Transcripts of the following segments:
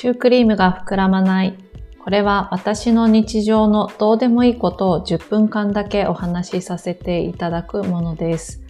シュークリームが膨らまない。これは私の日常のどうでもいいことを10分間だけお話しさせていただくものです。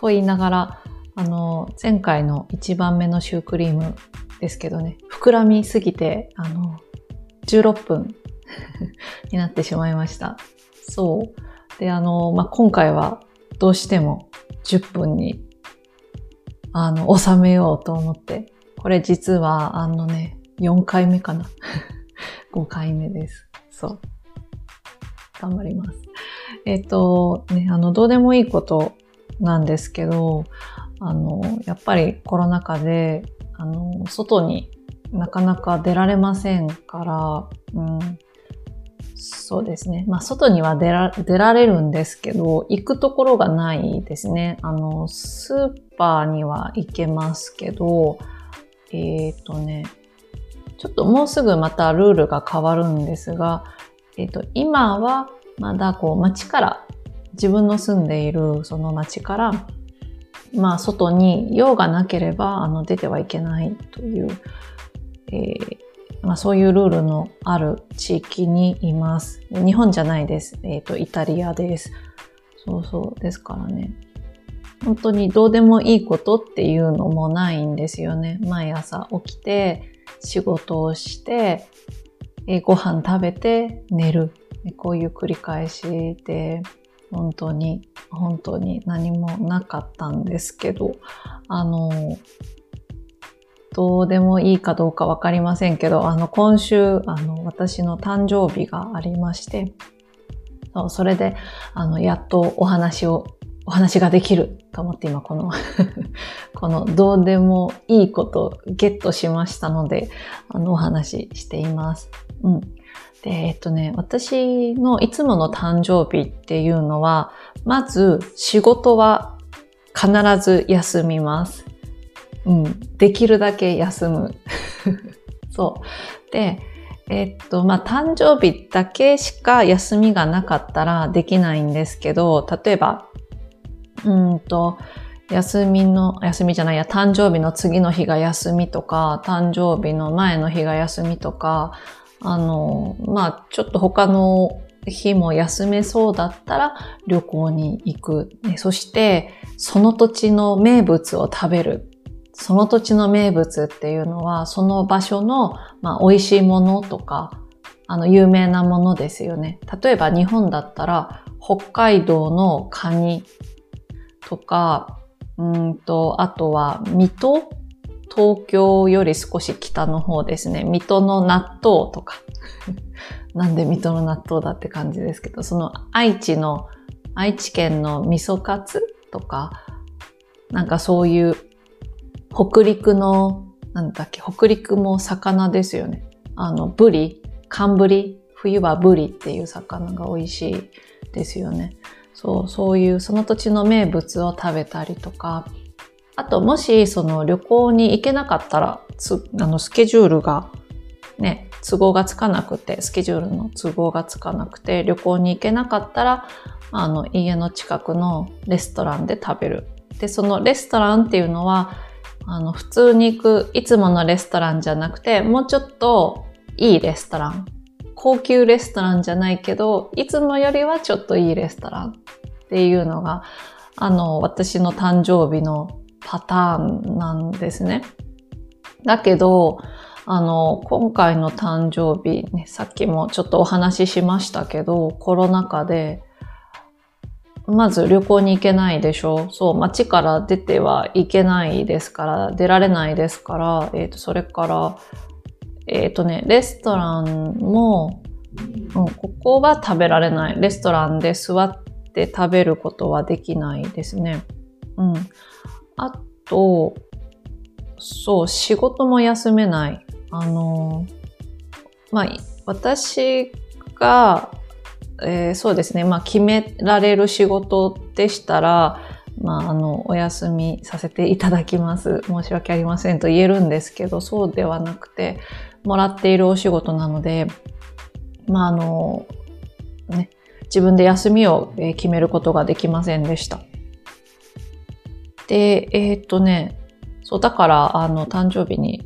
と言いながら、あの、前回の1番目のシュークリームですけどね、膨らみすぎて、あの、16分 になってしまいました。そう。で、あの、まあ、今回はどうしても10分に、あの、収めようと思って、これ実は、あのね、4回目かな。5回目です。そう。頑張ります。えっ、と、ね、あの、どうでもいいことなんですけど、あの、やっぱりコロナ禍で、あの、外になかなか出られませんから、うん、そうですね。まあ、外には出ら出られるんですけど、行くところがないですね。あの、スーパーには行けますけど、えっ、とね、ちょっともうすぐまたルールが変わるんですが、えっ、と、今はまだこう街から、自分の住んでいるその街から、まあ外に用がなければあの出てはいけないという、えーまあそういうルールのある地域にいます。日本じゃないです。えっ、と、イタリアです。そうそう。ですからね。本当にどうでもいいことっていうのもないんですよね。毎朝起きて、仕事をして、えご飯食べて寝る。こういう繰り返しで、本当に、本当に何もなかったんですけど、あの、どうでもいいかどうかわかりませんけど、あの、今週、あの、私の誕生日がありまして、そうそれで、あの、やっとお話を、お話ができると思って今この、このどうでもいいことゲットしましたので、あの、お話ししています。うん。で、えっとね、私のいつもの誕生日っていうのは、まず仕事は必ず休みます。うん。できるだけ休む。そう。で、えっと、まあ、誕生日だけしか休みがなかったらできないんですけど、例えば、うんと、休みの、休みじゃないや、誕生日の次の日が休みとか、誕生日の前の日が休みとか、あの、まあ、ちょっと他の日も休めそうだったら旅行に行く。そして、その土地の名物を食べる。その土地の名物っていうのは、その場所の、まあ、美味しいものとか、あの、有名なものですよね。例えば日本だったら、北海道のカニとか、うんと、あとは水戸？東京より少し北の方ですね。水戸の納豆とか。なんで水戸の納豆だって感じですけど、その愛知の、愛知県の味噌カツとか、なんかそういう北陸の、なんだっけ、北陸も魚ですよね。あの、ブリ、寒ブリ、冬はブリっていう魚が美味しいですよね。そう、そういうその土地の名物を食べたりとか、あともしその旅行に行けなかったら、つあのスケジュールがね、都合がつかなくて、スケジュールの都合がつかなくて、旅行に行けなかったら、あの家の近くのレストランで食べる。で、そのレストランっていうのは、あの普通に行くいつものレストランじゃなくて、もうちょっといいレストラン。高級レストランじゃないけど、いつもよりはちょっといいレストランっていうのが、あの、私の誕生日のパターンなんですね。だけど、あの、今回の誕生日、ね、さっきもちょっとお話ししましたけど、コロナ禍で、まず旅行に行けないでしょそう、街から出てはいけないですから、出られないですから、えっ、と、それから、えっ、とね、レストランも、うん、ここは食べられない。レストランで座って食べることはできないですね。うん。あと、そう、仕事も休めない。あの、まあ、私が、えーそうですね、まあ、決められる仕事でしたら、まあ、あの、お休みさせていただきます。申し訳ありませんと言えるんですけど、そうではなくて、もらっているお仕事なので、まあ、あの、ね、自分で休みを決めることができませんでした。で、えーっとね、そう、だから、あの、誕生日に、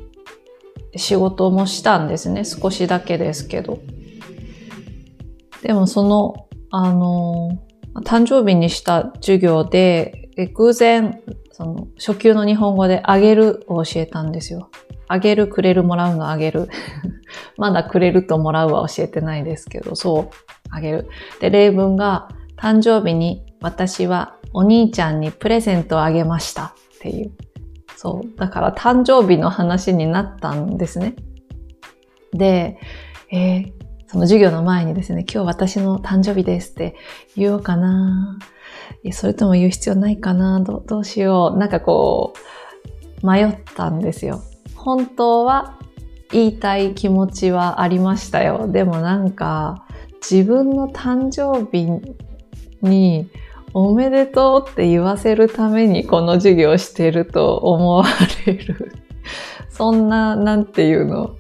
仕事もしたんですね。少しだけですけど。でもその、あの、誕生日にした授業で、偶然、その、初級の日本語であげるを教えたんですよ。あげる、くれる、もらうのあげる。まだくれるともらうは教えてないですけど、そう、あげる。で、例文が、誕生日に私はお兄ちゃんにプレゼントをあげましたっていう。そう。だから誕生日の話になったんですね。で、えー、その授業の前にですね、今日私の誕生日ですって言おうかなそれとも言う必要ないかなどどうしようなんかこう、迷ったんですよ。本当は言いたい気持ちはありましたよ。でもなんか、自分の誕生日におめでとうって言わせるためにこの授業してると思われる。そんな、なんていうの、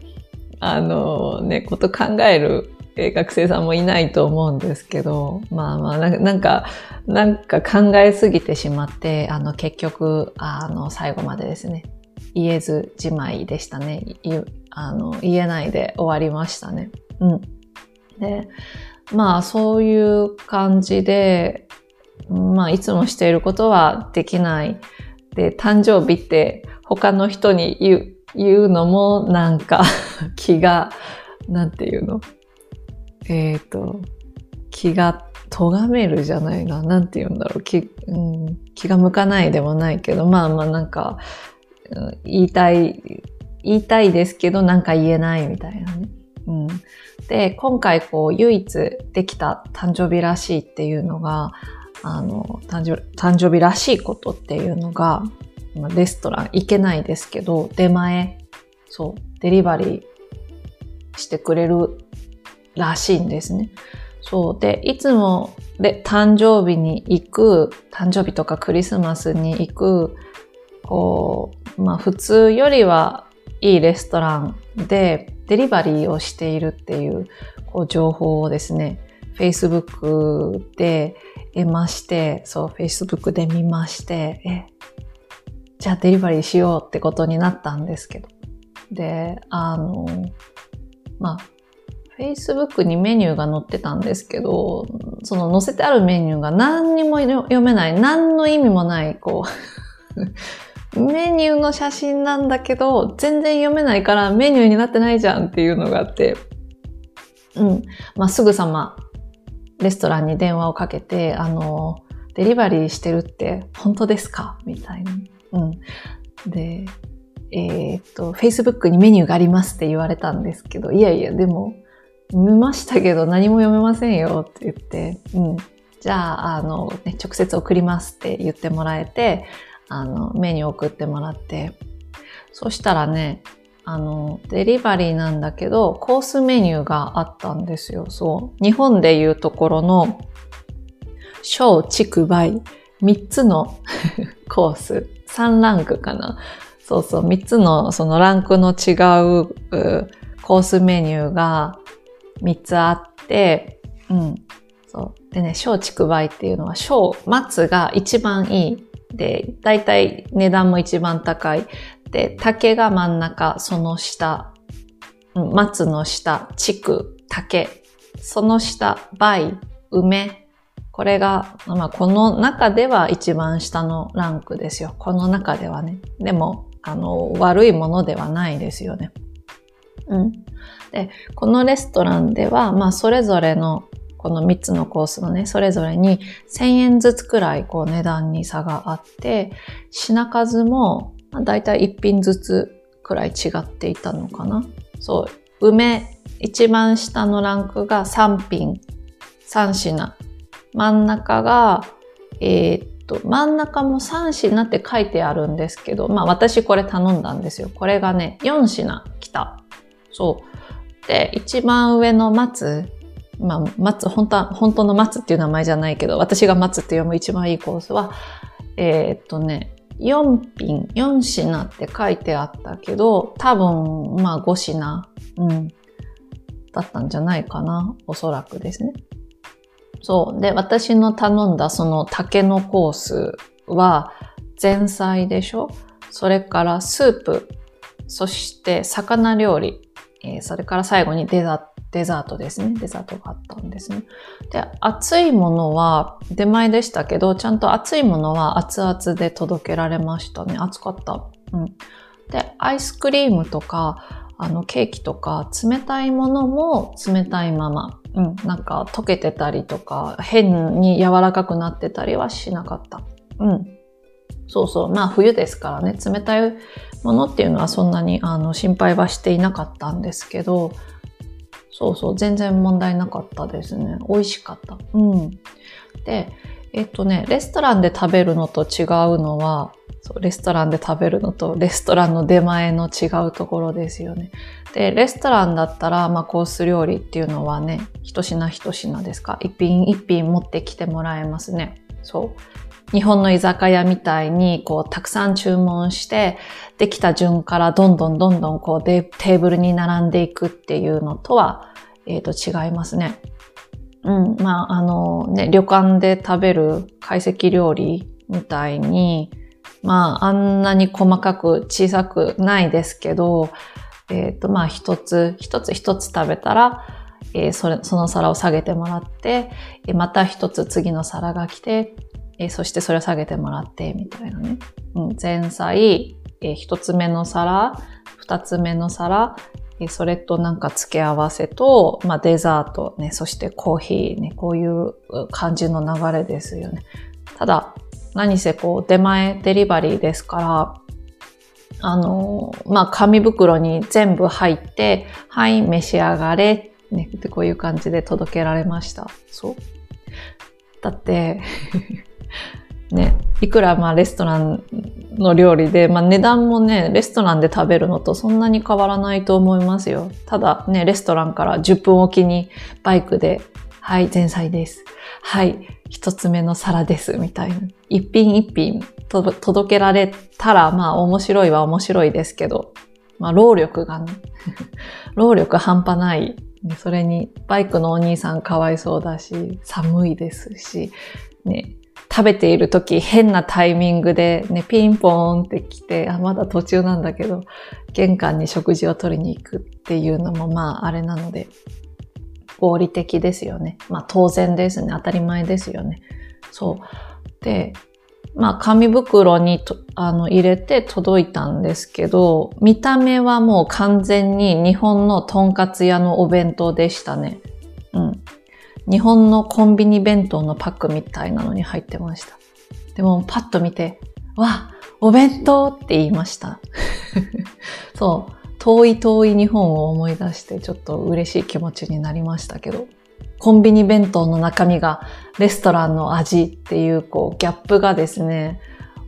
あのね、こと考える学生さんもいないと思うんですけど、まあまあ、なんか、なんか考えすぎてしまって、あの、結局、あの、最後までですね、言えずじまいでしたね。あの、言えないで終わりましたね。うん。で、まあ、そういう感じで、まあ、いつもしていることはできない。で、誕生日って他の人に言う、言うのもなんか 気が、なんていうの？えっ、ー、と、気が咎めるじゃないな。なんて言うんだろう。気,、うん、気が向かないでもないけど、まあまあなんか、言いたい、言いたいですけどなんか言えないみたいなね。うん、で、今回こう唯一できた誕生日らしいっていうのが、あの、誕生日らしいことっていうのが、レストラン行けないですけど、出前、そう、デリバリーしてくれるらしいんですね。そう。で、いつもで誕生日に行く、誕生日とかクリスマスに行く、こう、まあ普通よりはいいレストランでデリバリーをしているっていうこう情報をですね、Facebook で得まして、そう、Facebook で見まして、え、じゃあデリバリーしようってことになったんですけど。で、あの、まあ、Facebook にメニューが載ってたんですけど、その載せてあるメニューが何にも読めない、何の意味もない、こう メニューの写真なんだけど、全然読めないからメニューになってないじゃんっていうのがあって、うん。まあ、すぐさまレストランに電話をかけて、あの、デリバリーしてるって本当ですか？みたいな。うん。で、えー、っと、Facebook にメニューがありますって言われたんですけど、いやいや、でも、見ましたけど何も読めませんよって言って、うん。じゃあ、あの、ね、直接送りますって言ってもらえて、あの、メニュー送ってもらって、そしたらね、あの、デリバリーなんだけど、コースメニューがあったんですよ。そう。日本でいうところの、小、畜梅、3つの コース、3ランクかな。そうそう、3つのそのランクの違うコースメニューが3つあって、うん。そう。でね、小畜梅っていうのは、小、松が一番いい。で、だいたい値段も一番高い。で、竹が真ん中、その下、松の下、畜、竹。その下、梅、梅。これが、まあ、この中では一番下のランクですよ。この中ではね。でも、あの、悪いものではないですよね。うん。で、このレストランでは、まあ、それぞれの、この3つのコースのね、それぞれに1000円ずつくらい、こう、値段に差があって、品数も、まあ、だいたい1品ずつくらい違っていたのかな。そう、梅、一番下のランクが3品、3品。真ん中が、えー、っと、真ん中も3品って書いてあるんですけど、まあ私これ頼んだんですよ。これがね、4品来た。そう。で、一番上の松、まあ、松、本当、本当の松っていう名前じゃないけど、私が松って読む一番いいコースは、えー、っとね、4品、4品って書いてあったけど、多分、まあ5品、うん、だったんじゃないかな。おそらくですね。そう。で、私の頼んだその竹のコースは、前菜でしょ？それからスープそして魚料理、えー、それから最後にデザデザートですね。デザートがあったんですね。で、熱いものは出前でしたけど、ちゃんと熱いものは熱々で届けられましたね。熱かった。うん。で、アイスクリームとか、あの、ケーキとか、冷たいものも冷たいまま、うん、なんか溶けてたりとか、変に柔らかくなってたりはしなかった。うん。そうそう。まあ冬ですからね、冷たいものっていうのはそんなにあの心配はしていなかったんですけど、そうそう、全然問題なかったですね。美味しかった。うん。で、えっとね、レストランで食べるのと違うのは、そうレストランで食べるのとレストランの出前の違うところですよね。で、レストランだったら、まあ、コース料理っていうのはね、一品一品ですか？一品一品持ってきてもらえますね。そう。日本の居酒屋みたいに、こう、たくさん注文して、できた順からどんどんどんどん、こう、テーブルに並んでいくっていうのとは、え、ー、と、違いますね。うん。まあ、あの、ね、旅館で食べる懐石料理みたいに、まあ、あんなに細かく小さくないですけど、えっ、ー、と、まあ、一つ、一つ一つ食べたら、えー、それ、その皿を下げてもらって、また一つ次の皿が来て、え、そしてそれを下げてもらって、みたいなね。うん、前菜、え、一つ目の皿、二つ目の皿、それとなんか付け合わせと、まあ、デザートね、そしてコーヒーね、こういう感じの流れですよね。ただ、何せこう出前デリバリーですから、あの、まあ、紙袋に全部入って、はい、召し上がれ、ね、ってこういう感じで届けられました。そう。だって、ね、いくらまレストランの料理で、まあ値段もね、レストランで食べるのとそんなに変わらないと思いますよ。ただね、レストランから10分おきにバイクで、はい、前菜です。はい、一つ目の皿です、みたいな。一品一品届けられたら、まあ面白いは面白いですけど、まあ労力がね、労力半端ない。それに、バイクのお兄さんかわいそうだし、寒いですし、ね、食べている時変なタイミングでね、ピンポーンって来て、あ、まだ途中なんだけど、玄関に食事を取りに行くっていうのもまああれなので、合理的ですよね。まあ当然ですね。当たり前ですよね。そう。で、まあ紙袋にあの入れて届いたんですけど、見た目はもう完全に日本のとんかつ屋のお弁当でしたね。うん。日本のコンビニ弁当のパックみたいなのに入ってました。でもパッと見て、わ、お弁当って言いました。そう。遠い遠い日本を思い出してちょっと嬉しい気持ちになりましたけど、コンビニ弁当の中身がレストランの味っていうこうギャップがですね、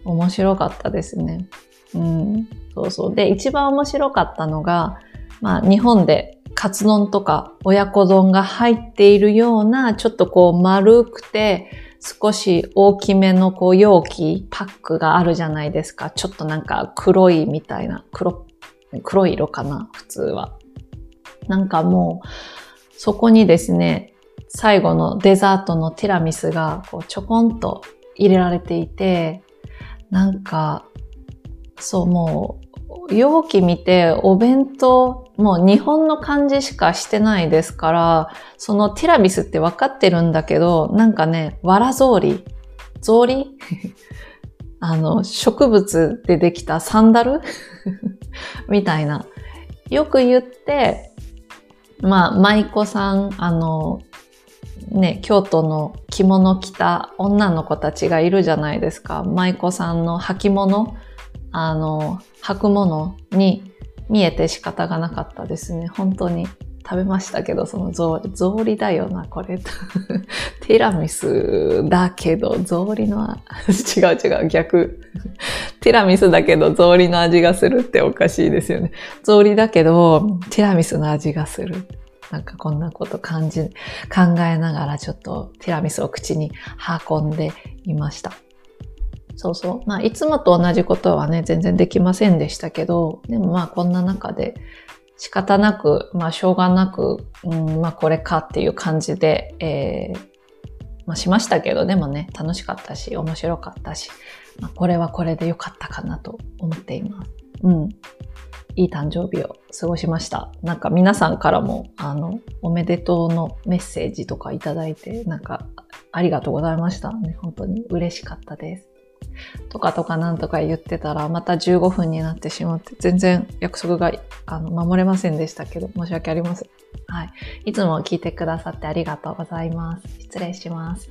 面白かったですね。うん、そうそう。で、一番面白かったのが、まあ日本でカツ丼とか親子丼が入っているような、ちょっとこう丸くて、少し大きめのこう容器、パックがあるじゃないですか。ちょっとなんか黒いみたいな、黒っ黒い色かな、普通は。なんかもう、そこにですね、最後のデザートのティラミスがこうちょこんと入れられていて、なんか、そうもう、容器見てお弁当、もう日本の感じしかしてないですから、そのティラミスって分かってるんだけど、なんかね、わら草履草履？あの、植物でできたサンダル？みたいな。よく言って、まあ、舞妓さん、あの、ね、京都の着物着た女の子たちがいるじゃないですか。舞妓さんの履物、あの、履くものに見えて仕方がなかったですね。本当に。食べましたけど、その草履、草履だよな、これ。ティラミスだけど、草履の、違う違う、逆。ティラミスだけど、草履の味がするっておかしいですよね。草履だけど、ティラミスの味がする。なんかこんなこと感じ、考えながらちょっとティラミスを口に運んでいました。そうそう。まあ、いつもと同じことはね、全然できませんでしたけど、でもまあ、こんな中で、仕方なく、まあ、しょうがなく、うん、まあ、これかっていう感じで、えー、まあ、しましたけど、でもね、楽しかったし、面白かったし、まあ、これはこれで良かったかなと思っています。うん。いい誕生日を過ごしました。なんか皆さんからも、あの、おめでとうのメッセージとかいただいて、なんか、ありがとうございました。ね、本当に嬉しかったです。とかとかなんとか言ってたら、また15分になってしまって、全然約束があの守れませんでしたけど、申し訳ありません。はい。いつも聞いてくださってありがとうございます。失礼します。